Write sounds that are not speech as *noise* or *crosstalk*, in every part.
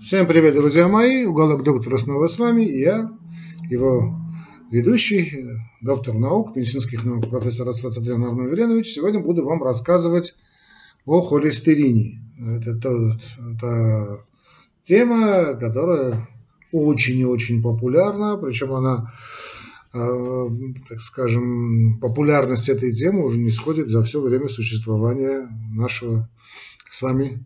Всем привет, друзья мои! Уголок доктора снова с вами. Я, его ведущий, доктор наук, медицинских наук, профессор Асфацадрян Армен Веленович. Сегодня буду вам рассказывать о холестерине. Это, это, это тема, которая очень и очень популярна, причем она, э, так скажем, популярность этой темы уже не сходит за все время существования нашего с вами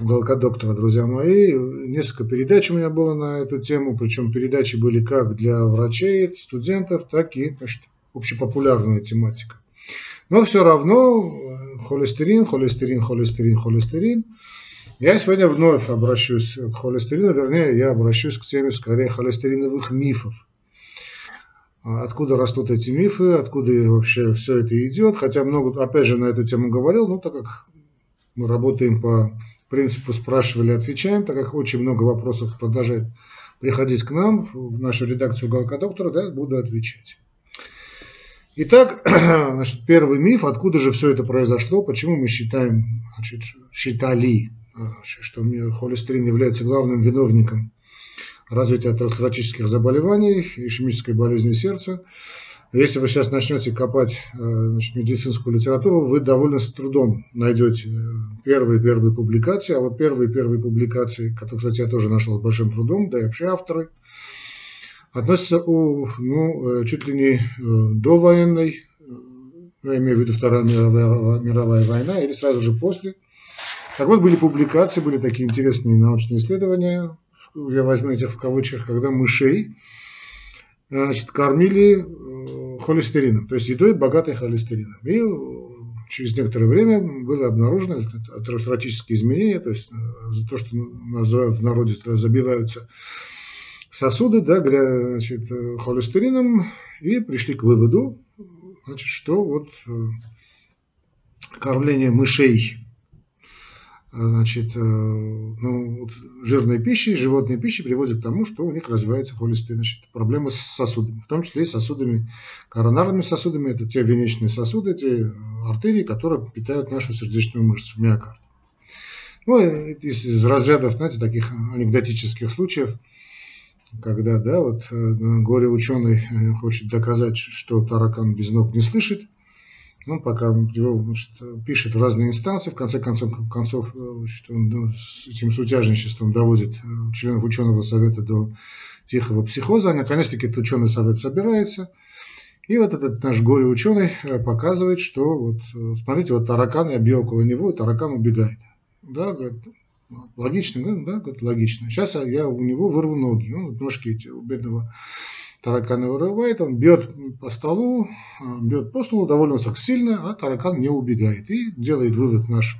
уголка доктора, друзья мои. Несколько передач у меня было на эту тему, причем передачи были как для врачей, студентов, так и значит, общепопулярная тематика. Но все равно э, холестерин, холестерин, холестерин, холестерин. Я сегодня вновь обращусь к холестерину, вернее, я обращусь к теме скорее холестериновых мифов. А откуда растут эти мифы, откуда вообще все это идет. Хотя много, опять же, на эту тему говорил, но так как мы работаем по принципу спрашивали, отвечаем, так как очень много вопросов продолжает приходить к нам в нашу редакцию «Уголка доктора», да, буду отвечать. Итак, *clears throat* значит, первый миф, откуда же все это произошло, почему мы считаем, значит, считали, что холестерин является главным виновником развития атеросклеротических заболеваний, ишемической болезни сердца, если вы сейчас начнете копать э, значит, медицинскую литературу, вы довольно с трудом найдете первые-первые публикации. А вот первые-первые публикации, которые, кстати, я тоже нашел с большим трудом, да и вообще авторы, относятся у, ну, э, чуть ли не э, до военной, я имею в виду Вторая мировая, мировая война, или сразу же после. Так вот, были публикации, были такие интересные научные исследования, я возьму этих в кавычках, когда мышей значит, кормили холестерином, то есть едой, богатой холестерином. И через некоторое время было обнаружено атеросклеротические изменения, то есть э, то, что называют в народе, забиваются сосуды, да, значит, э, холестерином, и пришли к выводу, значит, что вот э, кормление мышей значит, э, ну, жирной пищи, животной пищи приводит к тому, что у них развивается холестерин, значит, проблемы с сосудами, в том числе и сосудами, коронарными сосудами, это те венечные сосуды, те артерии, которые питают нашу сердечную мышцу, миокард. Ну, из, из разрядов, знаете, таких анекдотических случаев, когда, да, вот э, горе-ученый э, хочет доказать, что таракан без ног не слышит, ну, пока его значит, пишет в разные инстанции, в конце концов, концов э, значит, он ну, с этим сутяжничеством доводит э, членов ученого совета до тихого психоза, а наконец-таки этот ученый совет собирается, и вот этот наш горе-ученый э, показывает, что вот, смотрите, вот таракан, я бью около него, и таракан убегает. Да, говорит, логично, да, говорит, логично. Сейчас я у него вырву ноги. Ну, ножки эти у бедного таракана вырывает, он бьет по столу, бьет по столу довольно так сильно, а таракан не убегает. И делает вывод наш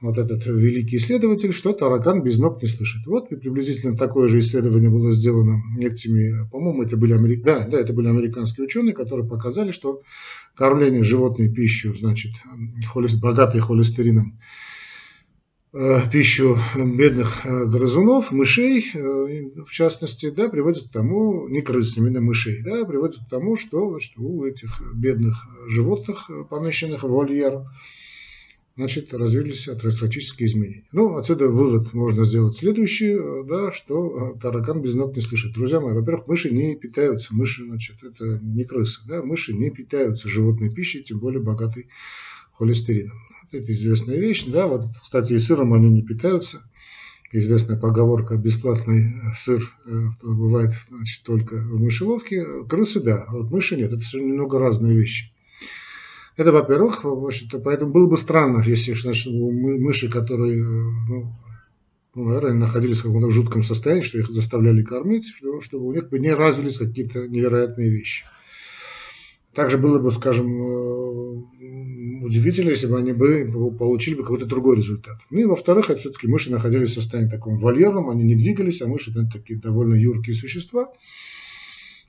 вот этот великий исследователь, что таракан без ног не слышит. Вот приблизительно такое же исследование было сделано этими, по-моему, это были, америк... да, да, это были американские ученые, которые показали, что кормление животной пищей, значит, богатой холестерином, пищу бедных э, грызунов, мышей, э, в частности, да, приводит к тому, не крыс, именно мышей, да, приводит к тому, что, что у этих бедных животных, помещенных в вольер, значит, развились атеросклеротические изменения. Ну, отсюда вывод можно сделать следующий, да, что таракан без ног не слышит. Друзья мои, во-первых, мыши не питаются, мыши, значит, это не крысы, да, мыши не питаются животной пищей, тем более богатой холестерином. Это известная вещь. Да? Вот, кстати, и сыром они не питаются. Известная поговорка «бесплатный сыр э, бывает значит, только в мышеловке». Крысы – да, а вот мыши – нет. Это все немного разные вещи. Это, во-первых, поэтому было бы странно, если значит, мыши, которые ну, ну, наверное, находились в каком-то жутком состоянии, что их заставляли кормить, чтобы у них бы не развились какие-то невероятные вещи. Также было бы, скажем, э, удивительно, если бы они бы получили бы какой-то другой результат. Ну и во-вторых, все-таки мыши находились в состоянии таком вольерном, они не двигались, а мыши это такие довольно юркие существа.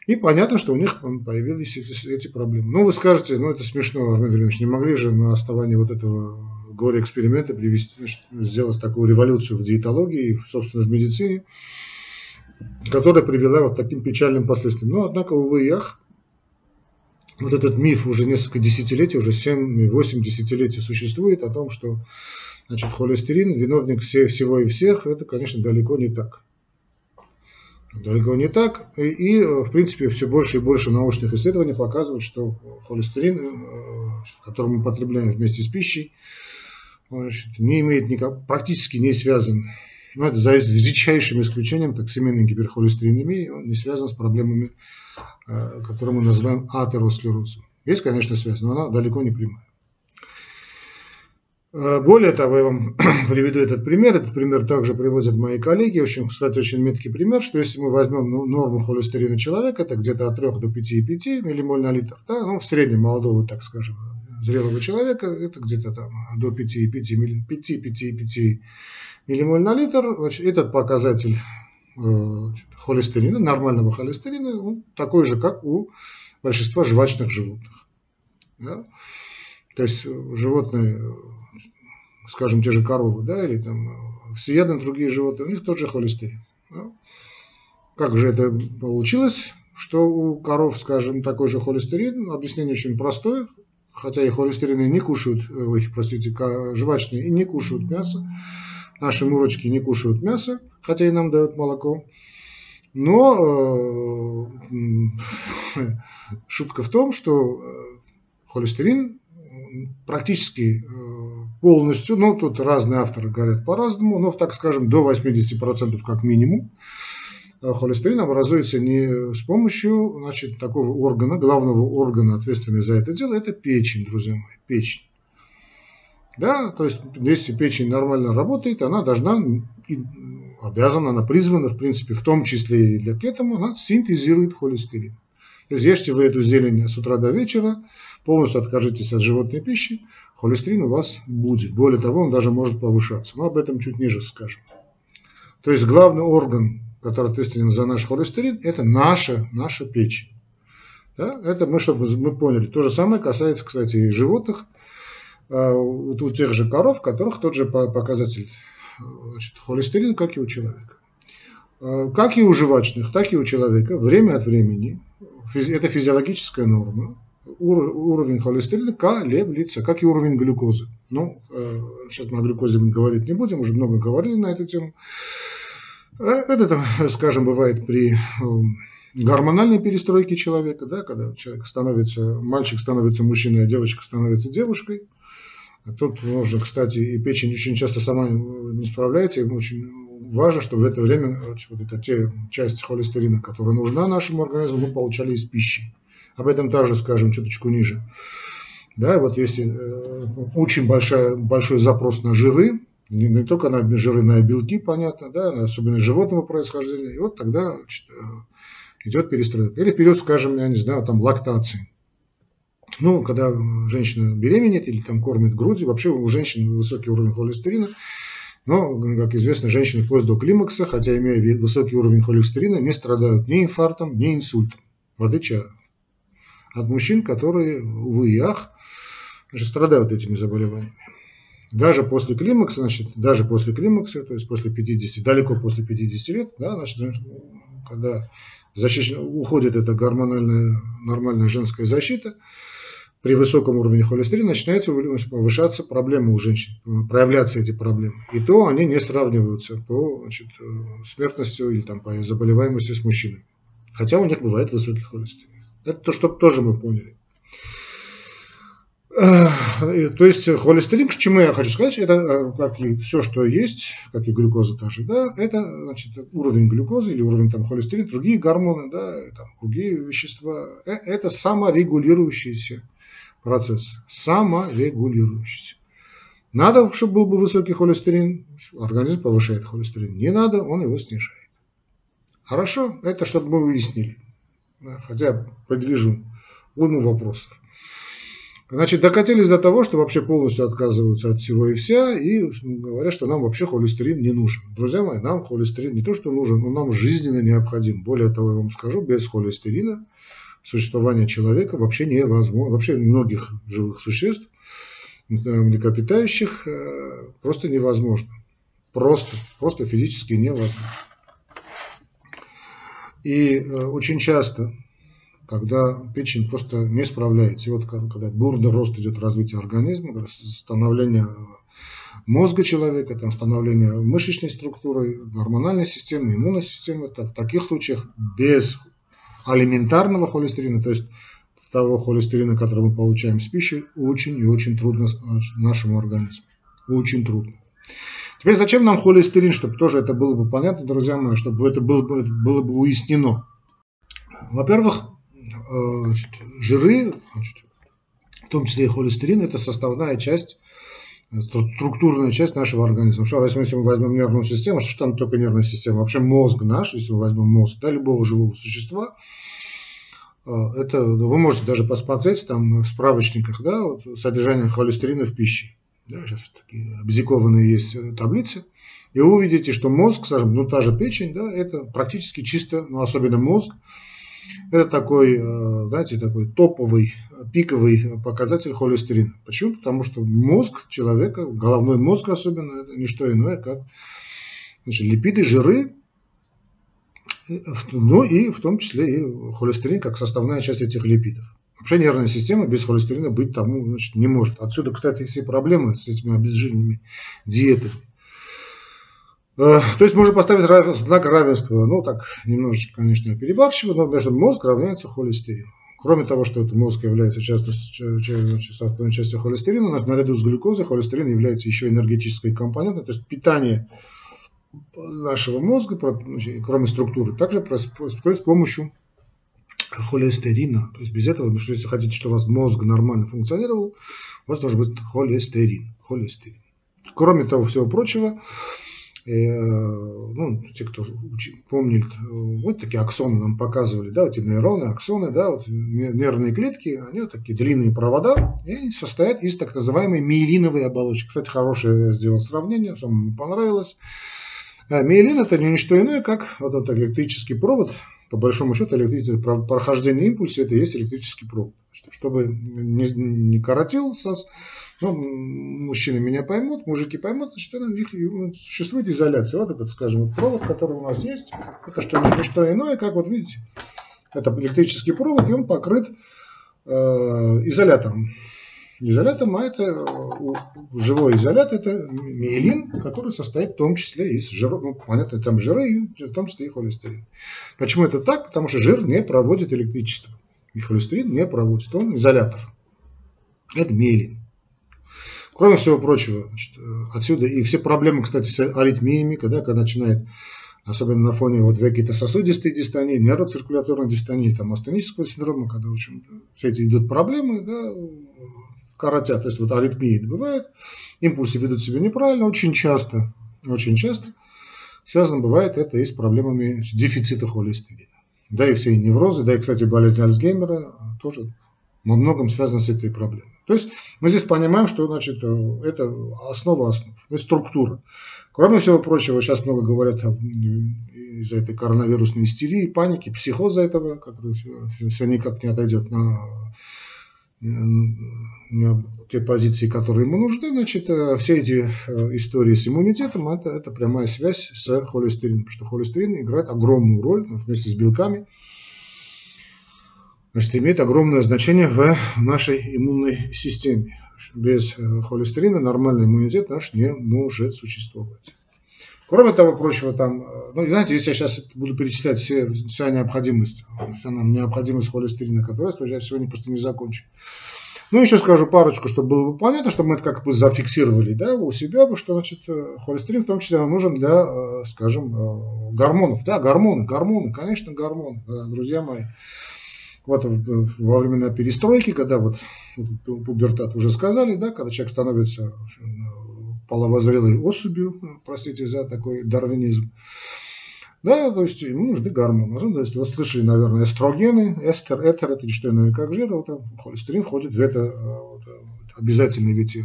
И понятно, что у них появились эти, эти проблемы. Ну, вы скажете, ну это смешно, Армен Вильямович, не могли же на основании вот этого горе-эксперимента привести, сделать такую революцию в диетологии, собственно, в медицине, которая привела вот таким печальным последствиям. Но, однако, увы и ах, вот этот миф уже несколько десятилетий, уже 7-8 десятилетий существует о том, что значит, холестерин виновник всех, всего и всех, это, конечно, далеко не так. Далеко не так. И, и, в принципе, все больше и больше научных исследований показывают, что холестерин, э, который мы потребляем вместе с пищей, значит, не имеет никак, практически не связан, ну, это за редчайшим исключением, так семейной гиперхолестеринемии, он не связан с проблемами, э, которые мы называем атеросклерозом. Есть, конечно, связь, но она далеко не прямая. Э, более того, я вам *clears throat* приведу этот пример. Этот пример также приводят мои коллеги. Очень, кстати, очень меткий пример, что если мы возьмем ну, норму холестерина человека, это где-то от 3 до 5,5 миллимоль на литр, да, ну, в среднем молодого, так скажем, зрелого человека, это где-то там до 5,5 миллимоль на литр. Этот показатель э, холестерина, нормального холестерина, он такой же, как у большинства жвачных животных. Да? То есть животные скажем, те же коровы, да, или там э, всеядные другие животные, у них тот же холестерин. Да? Как же это получилось, что у коров, скажем, такой же холестерин? Объяснение очень простое, хотя и холестерины не кушают, э, ой, простите, жвачные и не кушают мясо, наши мурочки не кушают мясо, хотя и нам дают молоко. Но э, *laughs* шутка в том, что холестерин практически полностью, ну тут разные авторы говорят по-разному, но так скажем до 80% как минимум, э, холестерин образуется не с помощью значит, такого органа, главного органа, ответственного за это дело, это печень, друзья мои, печень. Да, то есть если печень нормально работает, она должна, обязана, она призвана, в принципе, в том числе и для к этому, она синтезирует холестерин. То есть ешьте вы эту зелень с утра до вечера, полностью откажитесь от животной пищи, холестерин у вас будет. Более того, он даже может повышаться. Но об этом чуть ниже скажем. То есть главный орган, который ответственен за наш холестерин, это наша, наша печень. Да? Это мы, чтобы мы поняли. То же самое касается, кстати, и животных, а, у тех же коров, у которых тот же показатель значит, холестерин, как и у человека. А, как и у жвачных, так и у человека время от времени, это физиологическая норма, уровень холестерина колеблется, как и уровень глюкозы. Ну, э, сейчас мы о глюкозе говорить не будем, уже много говорили на эту тему. Э, это, скажем, бывает при эм, гормональной перестройке человека, да, когда человек становится, мальчик становится мужчиной, а девочка становится девушкой. Тут можно, кстати, и печень очень часто сама не справляется, и очень важно, чтобы в это время вот это те части холестерина, которая нужна нашему организму, мы получали из пищи. Об этом также скажем чуточку ниже. Да, вот если э, очень большая, большой запрос на жиры, не, не только на жиры, на белки, понятно, да, особенно животного происхождения, и вот тогда значит, э, идет перестройка. Или вперед, скажем, я не знаю, там лактации. Ну, когда женщина беременеет или там кормит грудью, вообще у женщин высокий уровень холестерина, но, как известно, женщины вплоть до климакса, хотя имея высокий уровень холестерина, не страдают ни инфарктом, ни инсультом, в отличие от мужчин, которые, увы и ах, страдают этими заболеваниями. Даже после климакса, значит, даже после климакса, то есть после 50, далеко после 50 лет, да, значит, когда защищена, уходит эта гормональная нормальная женская защита, при высоком уровне холестерина начинается повышаться проблемы у женщин, проявляться эти проблемы. И то они не сравниваются по значит, смертностью или там, по заболеваемости с мужчинами. Хотя у них бывает высокий холестерин. Это то, чтобы тоже мы поняли. То есть холестерин, к чему я хочу сказать, это э, как и все, что есть, как и глюкоза тоже, да, это значит, уровень глюкозы или уровень там, холестерина, другие гормоны, да, там, другие вещества, э, это саморегулирующиеся процесс, саморегулирующийся. Надо, чтобы был бы высокий холестерин, организм повышает холестерин. Не надо, он его снижает. Хорошо, это чтобы мы выяснили хотя предвижу уйму вопросов. Значит, докатились до того, что вообще полностью отказываются от всего и вся, и говорят, что нам вообще холестерин не нужен. Друзья мои, нам холестерин не то, что нужен, он нам жизненно необходим. Более того, я вам скажу, без холестерина существование человека вообще невозможно. Вообще многих живых существ, млекопитающих, э, просто невозможно. Просто, просто физически невозможно. И э, очень часто, когда печень просто не справляется, и вот когда бурный рост идет развития организма, становление мозга человека, там, становление мышечной структуры, гормональной системы, иммунной системы. В таких случаях без алиментарного холестерина, то есть того холестерина, который мы получаем с пищей, очень и очень трудно нашему организму. Очень трудно. Теперь зачем нам холестерин, чтобы тоже это было бы понятно, друзья мои, чтобы это было бы, было бы уяснено. Во-первых, э, жиры, в том числе и холестерин, это составная часть, структурная часть нашего организма. Что, если мы возьмем нервную систему, что там только нервная система, вообще мозг наш, если мы возьмем мозг да, любого живого существа, э, это вы можете даже посмотреть там в справочниках да, вот, содержание холестерина в пище. Да, сейчас такие обзикованные есть э, таблицы. И вы увидите, что мозг, скажем, ну та же печень, да, это практически чисто, ну особенно мозг, это такой, э, знаете, такой топовый, пиковый показатель холестерина. Почему? Потому что мозг человека, головной мозг особенно, это не что иное, как значит, липиды, жиры, ну и в том числе и холестерин как составная часть этих липидов. Вообще нервная система без холестерина быть тому значит, не может. Отсюда, кстати, все проблемы с этими обезжиренными диетами. Э, то есть можно поставить знак равенства, ну так немножечко, конечно, перебарщиво, но между мозг равняется холестерину. Кроме того, что этот мозг является частью, составной частью холестерина, наряду с глюкозой холестерин является еще энергетической компонентой, то есть питание нашего мозга, кроме структуры, также происходит с помощью холестерина. То есть без этого, если хотите, чтобы у вас мозг нормально функционировал, у вас должен быть холестерин. холестерин. Кроме того всего прочего, ну, те, кто помнит, вот такие аксоны нам показывали, да, эти нейроны, аксоны, да, вот нервные клетки, они вот такие длинные провода, и они состоят из так называемой миелиновой оболочки. Кстати, хорошее сделал сравнение, мне понравилось. А миелин это не что иное, как вот этот электрический провод, по большому счету прохождение импульса это и есть электрический провод. Чтобы не, не коротил ну, мужчины меня поймут, мужики поймут, значит, у них существует изоляция. Вот этот, скажем, провод, который у нас есть, это что, не что иное, как вот видите, это электрический провод, и он покрыт э, изолятором изолятом, а это э, живой изолят, это миелин, который состоит в том числе из жира, ну, понятно, там жиры, и в том числе и холестерин. Почему это так? Потому что жир не проводит электричество, и холестерин не проводит, он изолятор. Это миелин. Кроме всего прочего, значит, э, отсюда и все проблемы, кстати, с аритмиями, когда, когда начинает особенно на фоне вот какие-то сосудистой дистонии, нейроциркуляторной дистонии, там, астенического синдрома, когда очень все эти идут проблемы, да, коротят, то есть вот аритмии бывает, импульсы ведут себя неправильно, очень часто, очень часто связано бывает это и с проблемами дефицита холестерина. Да и все неврозы, да и, кстати, болезнь Альцгеймера тоже во многом связана с этой проблемой. То есть мы здесь понимаем, что значит, это основа основ, то есть структура. Кроме всего прочего, сейчас много говорят из-за этой коронавирусной истерии, паники, психоза этого, который все, все никак не отойдет на те позиции, которые ему нужны, значит, э, все эти э, истории с иммунитетом, это, это прямая связь с холестерином, потому что холестерин играет огромную роль вместе с белками, значит, имеет огромное значение в нашей иммунной системе. Без э, холестерина нормальный иммунитет наш не может существовать. Кроме того прочего, там, ну, знаете, если я сейчас буду перечислять все, вся необходимость, вся необходимость холестерина, которая я сегодня просто не закончу. Ну, еще скажу парочку, чтобы было понятно, чтобы мы это как бы зафиксировали да, у себя, что значит, э, холестерин в том числе нужен для, э, скажем, э, гормонов. Да, гормоны, гормоны, конечно, гормоны, друзья мои. Вот во времена перестройки, когда вот пубертат уже сказали, да, когда человек становится половозрелой особью, простите за такой дарвинизм, да, то есть ему нужны гормоны. Ну, то есть вы слышали, наверное, эстрогены, эстер, этер, это не что иное, как жир, вот, холестерин входит в это вот, обязательные ведь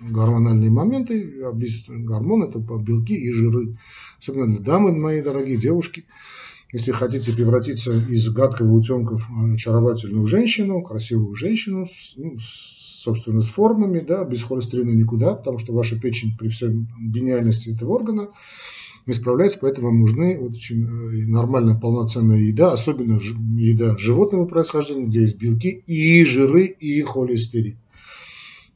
гормональные моменты, гормоны это белки и жиры. Особенно для дамы, мои дорогие девушки, если хотите превратиться из гадкого утенка в очаровательную женщину, красивую женщину, ну, собственно, с формами, да, без холестерина никуда, потому что ваша печень при всем гениальности этого органа не справляется, поэтому вам нужны очень э, нормальная полноценная еда, особенно еда животного происхождения, где есть белки и жиры, и холестерин.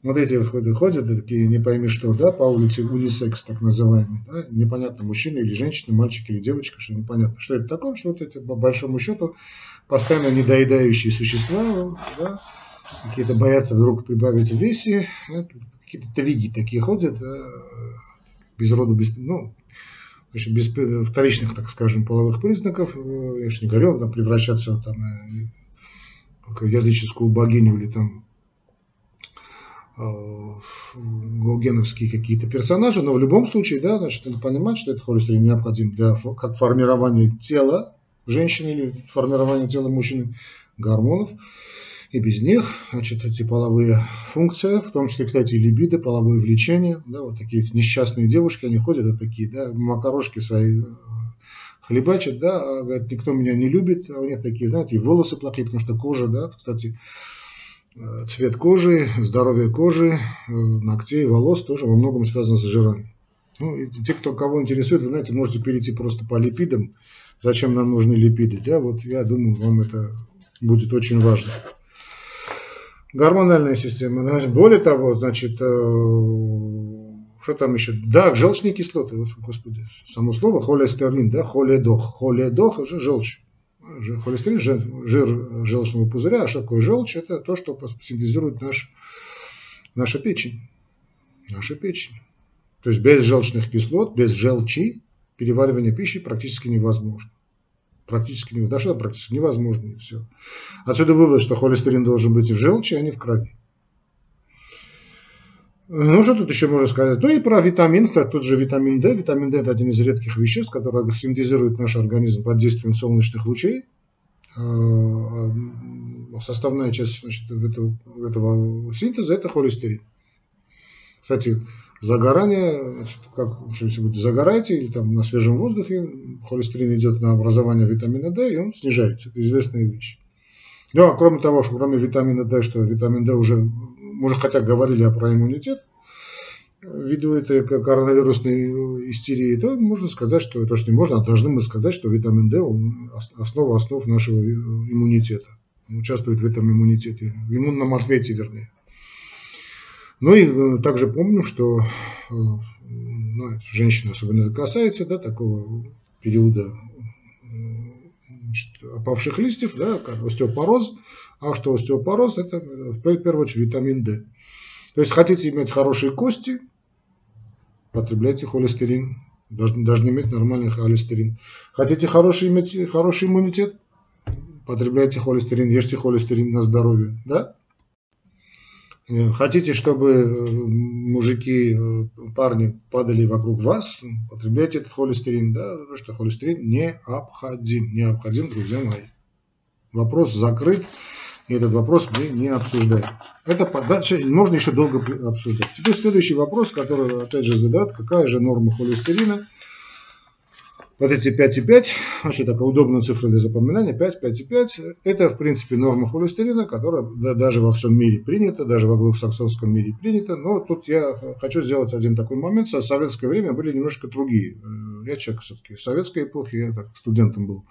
Вот эти ходят, ходят такие, не пойми что, да, по улице унисекс, так называемый, да, непонятно, мужчина или женщина, мальчик или девочка, что непонятно. Что это такое, что вот это, по большому счету, постоянно недоедающие существа, да, какие-то боятся вдруг прибавить в весе, да, какие-то твиги такие ходят, да, без роду, без, ну, значит, без вторичных, так скажем, половых признаков, э, я же не говорил, там, превращаться там, в языческую богиню или там Э, гогеновские какие-то персонажи, но в любом случае, да, значит, надо понимать, что это холестерин необходим для как формирования тела женщины или формирования тела мужчины, гормонов. И без них, значит, эти половые функции, в том числе, кстати, либидо, половое влечение, да, вот такие несчастные девушки, они ходят вот такие, да, макарошки свои э, хлебачат, да, а, говорят, никто меня не любит, а у них такие, знаете, волосы плохие, потому что кожа, да, кстати, Э, цвет кожи, здоровье кожи, э, ногтей, волос тоже во многом связано с жирами. Ну, и те, кто кого интересует, вы знаете, можете перейти просто по липидам. Зачем нам нужны липиды? Да, вот я думаю, вам это будет очень важно. Гормональная система. Более того, значит, э, что там еще? Да, желчные кислоты. Господи, само слово холестерин, да, холедох. Холедох – это желчь холестерин, жир, желчного пузыря, а что такое желчь? Это то, что синтезирует наш, наша печень. Наша печень. То есть без желчных кислот, без желчи переваривание пищи практически невозможно. Практически невозможно. Да что практически невозможно и все. Отсюда вывод, что холестерин должен быть в желчи, а не в крови. Ну, что тут еще можно сказать? Ну и про витамин, как тот же витамин D. Витамин D – это один из редких веществ, который синтезирует наш организм под действием солнечных лучей. А, а, составная часть значит, этого, синтеза – это холестерин. Кстати, загорание, значит, как если вы загораете или там на свежем воздухе, холестерин идет на образование витамина D, и он снижается. Это известная вещь. Ну, а кроме того, что кроме витамина D, что витамин D уже мы уже хотя говорили про иммунитет, ввиду этой коронавирусной истерии, то можно сказать, что то, что не можно, а должны мы сказать, что витамин D основа основ нашего иммунитета. Он участвует в этом иммунитете, в иммунном ответе, вернее. Ну и э, также помним, что э, ну, женщина особенно касается, да, такого периода значит, опавших листьев, да, остеопороз, а что остеопороз? Это, в первую очередь, витамин D. То есть, хотите иметь хорошие кости, потребляйте холестерин. Должны, должны иметь нормальный холестерин. Хотите хороший, иметь хороший иммунитет? Потребляйте холестерин, ешьте холестерин на здоровье. Да? Хотите, чтобы э, мужики, э, парни падали вокруг вас, потребляйте этот холестерин, да, потому что холестерин необходим, необходим, друзья мои. Вопрос закрыт. Этот вопрос мы не обсуждаем. Это дальше можно еще долго обсуждать. Теперь следующий вопрос, который опять же задают, какая же норма холестерина. Вот эти 5,5, вообще такая удобная цифра для запоминания, 5, 5,5, это в принципе норма холестерина, которая даже во всем мире принята, даже в англосаксонском мире принята. Но тут я хочу сделать один такой момент. В советское время были немножко другие. Э, я человек все-таки советской эпохе, я так студентом был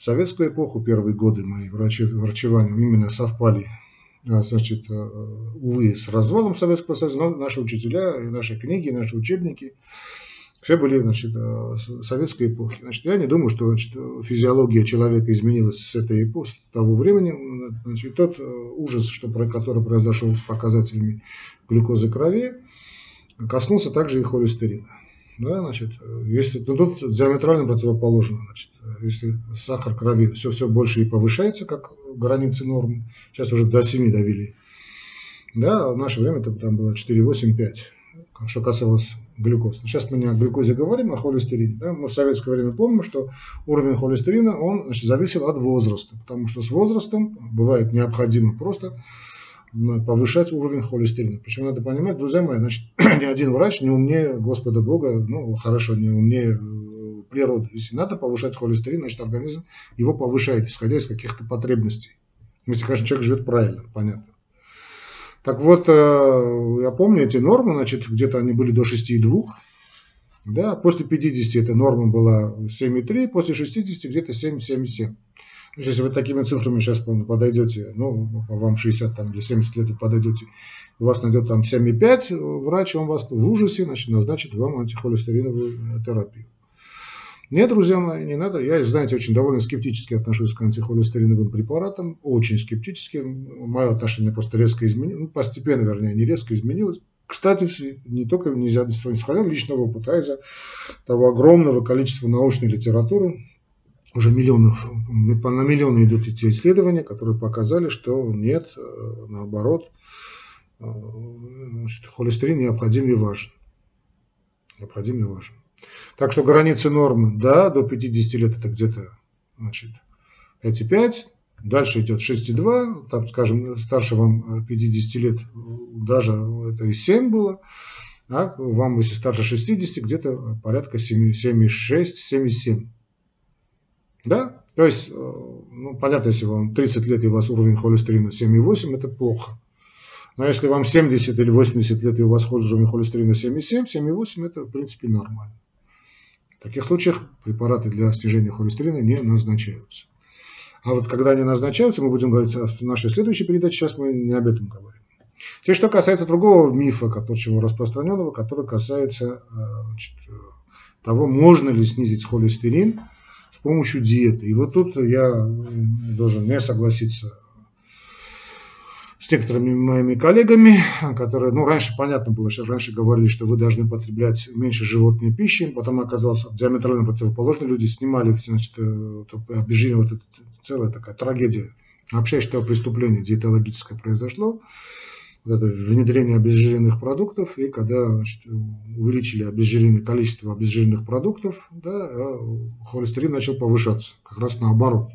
в советскую эпоху, первые годы врачи, врачевания именно совпали, а, значит, э, увы, с развалом Советского Союза, но наши учителя, наши книги, наши учебники, все были значит, э, советской эпохи. Значит, я не думаю, что значит, физиология человека изменилась с этой эпохи, с того времени. Значит, тот э, ужас, что, который произошел с показателями глюкозы крови, коснулся также и холестерина. Да, значит, если, ну, тут диаметрально противоположно. Значит, если сахар крови все, все больше и повышается, как границы нормы, сейчас уже до 7 довели. Да, а в наше время это там было 4, 8, 5, что касалось глюкозы. Сейчас мы не о глюкозе говорим, а о холестерине. Да? Мы в советское время помним, что уровень холестерина он, значит, зависел от возраста, потому что с возрастом бывает необходимо просто повышать уровень холестерина. Причем надо понимать, друзья мои, значит, *clears throat* ни один врач не умнее Господа Бога, ну, хорошо, не умнее э, природы. Если надо повышать холестерин, значит, организм его повышает, исходя из каких-то потребностей. Если, конечно, человек живет правильно, понятно. Так вот, э, я помню эти нормы, значит, где-то они были до 6,2. Да, после 50 эта норма была 7,3, после 60 где-то 7,77. Если вы такими цифрами сейчас подойдете, ну, вам 60 там, или 70 лет вы подойдете, вас найдет там 7,5, врач он вас в ужасе значит, назначит вам антихолестериновую терапию. Нет, друзья мои, не надо. Я, знаете, очень довольно скептически отношусь к антихолестериновым препаратам. Очень скептически. Мое отношение просто резко изменилось. Ну, постепенно, вернее, не резко изменилось. Кстати, не только нельзя исходя личного опыта, а из-за того огромного количества научной литературы, уже миллионов, на миллионы идут эти исследования, которые показали, что нет, э, наоборот, э, холестерин необходим и важен. Необходим и важен. Так что границы нормы, да, до 50 лет это где-то, значит, 5,5, дальше идет 6,2, там, скажем, старше вам 50 лет, даже это и 7 было, а вам, если старше 60, где-то порядка 7,6, 7,7. Да? То есть, э, ну, понятно, если вам 30 лет и у вас уровень холестерина 7,8, это плохо. Но если вам 70 или 80 лет и у вас уровень холестерина 7,7, 7,8, это в принципе нормально. В таких случаях препараты для снижения холестерина не назначаются. А вот когда они назначаются, мы будем говорить в нашей следующей передаче, сейчас мы не об этом говорим. Теперь, что касается другого мифа, который распространенного, который касается э, значит, того, можно ли снизить холестерин с помощью диеты. И вот тут я должен не согласиться с некоторыми моими коллегами, которые, ну, раньше понятно было, что раньше говорили, что вы должны потреблять меньше животной пищи, потом оказалось диаметрально противоположно, люди снимали, значит, э, обезжирение, вот это целая такая трагедия. Вообще, что преступление диетологическое произошло, вот это внедрение обезжиренных продуктов, и когда значит, увеличили обезжиренное количество обезжиренных продуктов, да, а холестерин начал повышаться, как раз наоборот.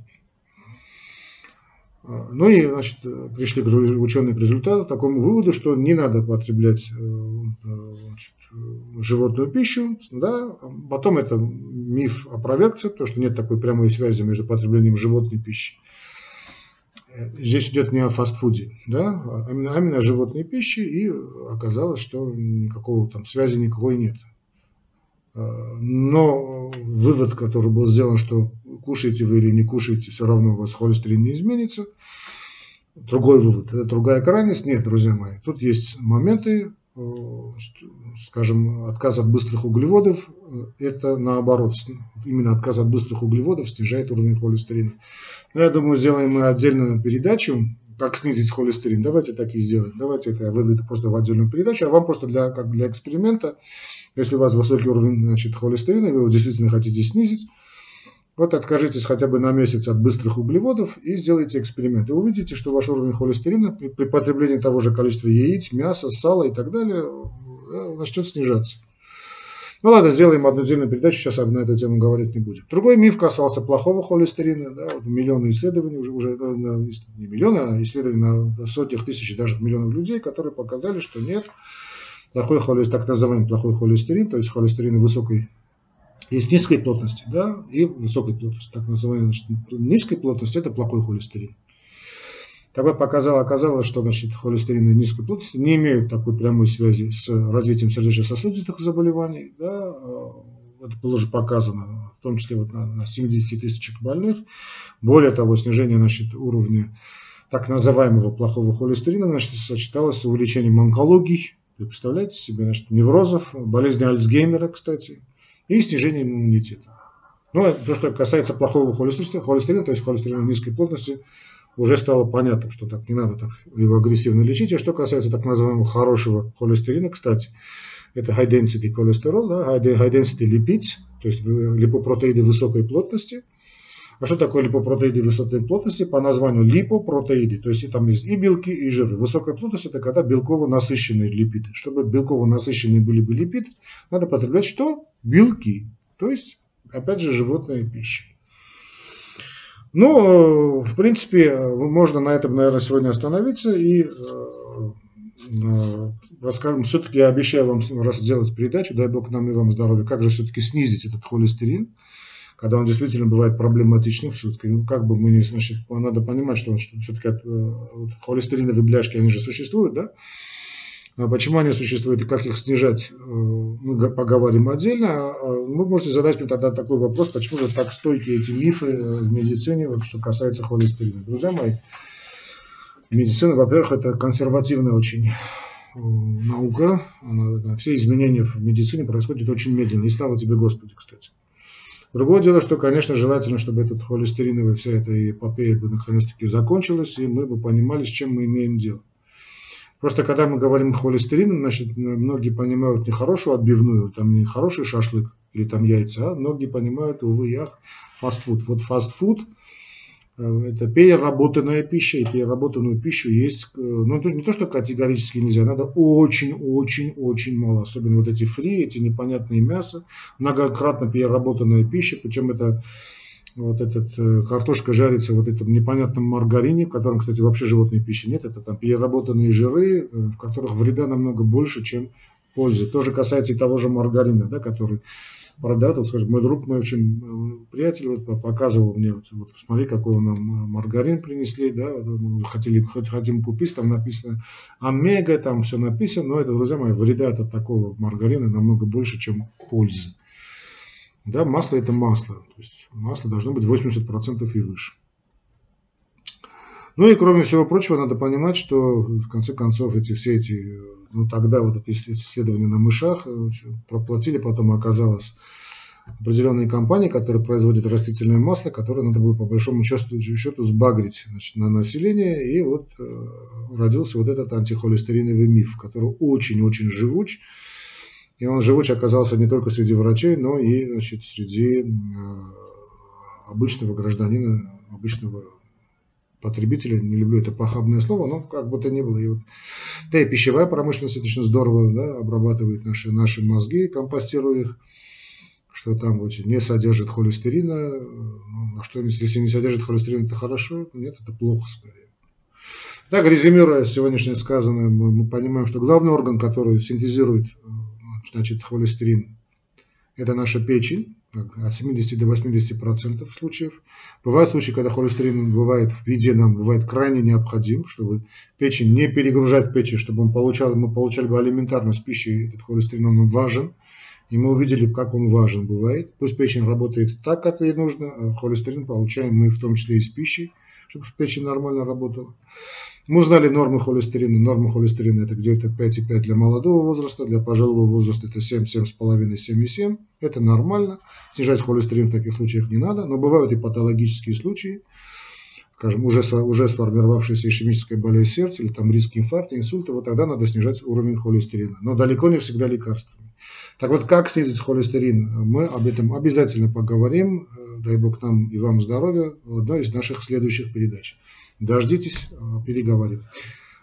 А, ну и значит, пришли ученые к результату, такому выводу, что не надо потреблять э, э, значит, животную пищу. Да? Потом это миф опровергся, потому что нет такой прямой связи между потреблением животной пищи. Здесь идет не о фастфуде, да, а именно, а именно о животной пище, и оказалось, что никакого там связи никакой нет. А, но вывод, который был сделан, что кушаете вы или не кушаете, все равно у вас холестерин не изменится. Другой вывод, это другая крайность. Нет, друзья мои, тут есть моменты, скажем, отказ от быстрых углеводов, это наоборот, именно отказ от быстрых углеводов снижает уровень холестерина. Но я думаю, сделаем мы отдельную передачу, как снизить холестерин. Давайте так и сделаем. Давайте это я выведу просто в отдельную передачу, а вам просто для, как для эксперимента если у вас высокий уровень значит, холестерина, и вы его действительно хотите снизить, вот откажитесь хотя бы на месяц от быстрых углеводов и сделайте эксперимент. И увидите, что ваш уровень холестерина при, при потреблении того же количества яиц, мяса, сала и так далее э, начнет снижаться. Ну ладно, сделаем одну отдельную передачу, сейчас на эту тему говорить не будем. Другой миф касался плохого холестерина. Да, вот миллионы исследований, уже, уже не миллионы, а исследований на сотнях тысяч, даже миллионов людей, которые показали, что нет, плохой холестерин, так называемый плохой холестерин, то есть холестерин высокой есть низкой плотности, да, и высокой плотности. Так называемый значит, низкой плотности это плохой холестерин. Тогда показало, оказалось, что значит, холестерины низкой плотности не имеют такой прямой связи с развитием сердечно-сосудистых заболеваний. Да, а, это было уже показано, в том числе вот на, на 70 тысячах больных. Более того, снижение значит, уровня так называемого плохого холестерина значит, сочеталось с увеличением онкологий, вы представляете себе, значит, неврозов, болезни Альцгеймера, кстати, и снижение иммунитета. Ну, а то, что касается плохого холестерина, холестерина, то есть холестерина низкой плотности, уже стало понятно, что так не надо так его агрессивно лечить. А что касается так называемого хорошего холестерина, кстати, это high density холестерол, да, high density lipids, то есть липопротеиды высокой плотности – а что такое липопротеиды высокой плотности? По названию липопротеиды. То есть там есть и белки, и жиры. Высокая плотность это когда белково-насыщенные липиды. Чтобы белково-насыщенные были бы липиды, надо потреблять что? Белки. То есть, опять же, животная пища. Ну, в принципе, можно на этом, наверное, сегодня остановиться и э, э, расскажем. Все-таки я обещаю вам раз сделать передачу, дай бог нам и вам здоровья, как же все-таки снизить этот холестерин когда он действительно бывает проблематичным, все-таки, ну, как бы мы не, значит, надо понимать, что, он, что все-таки э, холестериновые бляшки, они же существуют, да, А почему они существуют и как их снижать, э, мы поговорим отдельно. А, а вы можете задать мне тогда такой вопрос, почему же так стойкие эти мифы э, в медицине, что касается холестерина. Друзья мои, медицина, во-первых, это консервативная очень наука. Она, все изменения в медицине происходят очень медленно. И слава тебе, Господи, кстати. Другое дело, что, конечно, желательно, чтобы этот холестериновый, вся эта эпопея бы наконец-таки закончилась, и мы бы понимали, с чем мы имеем дело. Просто когда мы говорим холестерин, значит, многие понимают не хорошую отбивную, там не хороший шашлык или там яйца, а многие понимают, увы, ях, фастфуд. Вот фастфуд это переработанная пища, и переработанную пищу есть, э, ну, не то, что категорически нельзя, надо очень-очень-очень мало, особенно вот эти фри, эти непонятные мясо, многократно переработанная пища, причем это вот этот э, картошка жарится вот этом непонятном маргарине, в котором, кстати, вообще животной пищи нет. Это там переработанные жиры, э, в которых вреда намного больше, чем пользы. То же касается и того же маргарина, да, который продают. Вот, скажем, мой друг, мой очень э, приятель вот, показывал мне, вот, вот смотри, какой нам маргарин принесли, да, хотели, хотим купить, там написано омега, там все написано, но это, друзья мои, вреда от такого маргарина намного больше, чем пользы. Да, масло это масло. То есть масло должно быть 80% и выше. Ну и кроме всего прочего, надо понимать, что в конце концов эти все эти, ну тогда вот эти исследования на мышах э, проплатили, потом оказалось определенные компании, которые производят растительное масло, которое надо было по большому счету, сбагрить значит, на население. И вот э, родился вот этот антихолестериновый миф, который очень-очень живуч. И он живуч оказался не только среди врачей, но и значит, среди э, обычного гражданина, обычного потребителя. Не люблю это похабное слово, но как бы то ни было. И вот, да и пищевая промышленность очень здорово да, обрабатывает наши, наши мозги, компостируя их что там вот, не содержит холестерина. Ну, а что, если не содержит холестерин, это хорошо? Нет, это плохо скорее. Так, резюмируя сегодняшнее сказанное, мы понимаем, что главный орган, который синтезирует э, значит, холестерин. Это наша печень, от 70 до 80 процентов случаев. Бывают случаи, когда холестерин бывает в еде нам бывает крайне необходим, чтобы печень не перегружать печень, чтобы он получал, мы получали бы элементарно с пищей, этот холестерин он важен. И мы увидели, как он важен бывает. Пусть печень работает так, как ей нужно, а холестерин получаем мы в том числе и с пищей, чтобы печень нормально работала. Мы узнали нормы холестерина. Норма холестерина это где-то 5,5 для молодого возраста, для пожилого возраста это 7, 7,5, 7,7. Это нормально. Снижать холестерин в таких случаях не надо, но бывают и патологические случаи, скажем, уже, уже сформировавшаяся ишемическая болезнь сердца или там риск инфаркта, инсульта, вот тогда надо снижать уровень холестерина. Но далеко не всегда лекарствами. Так вот, как снизить холестерин? Мы об этом обязательно поговорим. Дай Бог нам и вам здоровья в одной из наших следующих передач. Дождитесь, э, переговорим.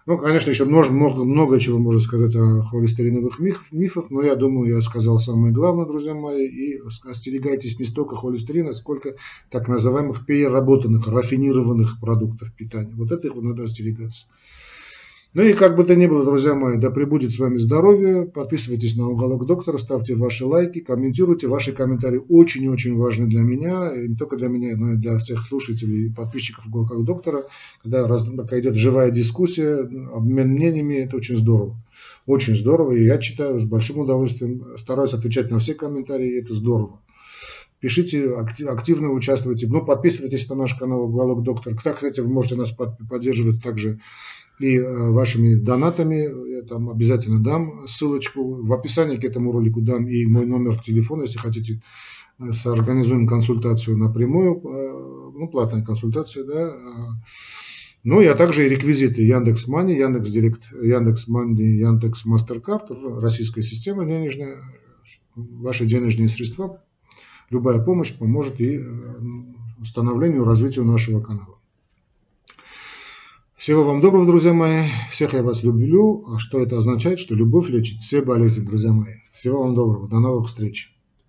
Ну, конечно, еще много, много, много чего можно сказать о холестериновых мифах, но я думаю, я сказал самое главное, друзья мои, и остерегайтесь не столько холестерина, сколько так называемых переработанных, рафинированных продуктов питания. Вот этого надо остерегаться. Ну и как бы то ни было, друзья мои, да пребудет с вами здоровье. Подписывайтесь на уголок доктора, ставьте ваши лайки, комментируйте. Ваши комментарии очень и очень важны для меня, и не только для меня, но и для всех слушателей и подписчиков уголка доктора. Когда, раз, когда идет живая дискуссия, обмен мнениями, это очень здорово. Очень здорово, и я читаю с большим удовольствием, стараюсь отвечать на все комментарии, это здорово пишите, активно участвуйте, ну, подписывайтесь на наш канал «Уголок доктор». Кстати, вы можете нас поддерживать также и э, вашими донатами. Я там обязательно дам ссылочку. В описании к этому ролику дам и мой номер телефона, если хотите э, соорганизуем консультацию напрямую, э, ну, платная консультация, да. Ну, и а также и реквизиты Яндекс Мани, Яндекс Директ, Яндекс Мани, Яндекс Мастеркард, российская система денежная, ваши денежные средства, любая помощь поможет и становлению, развитию нашего канала. Всего вам доброго, друзья мои. Всех я вас люблю. А что это означает? Что любовь лечит все болезни, друзья мои. Всего вам доброго. До новых встреч.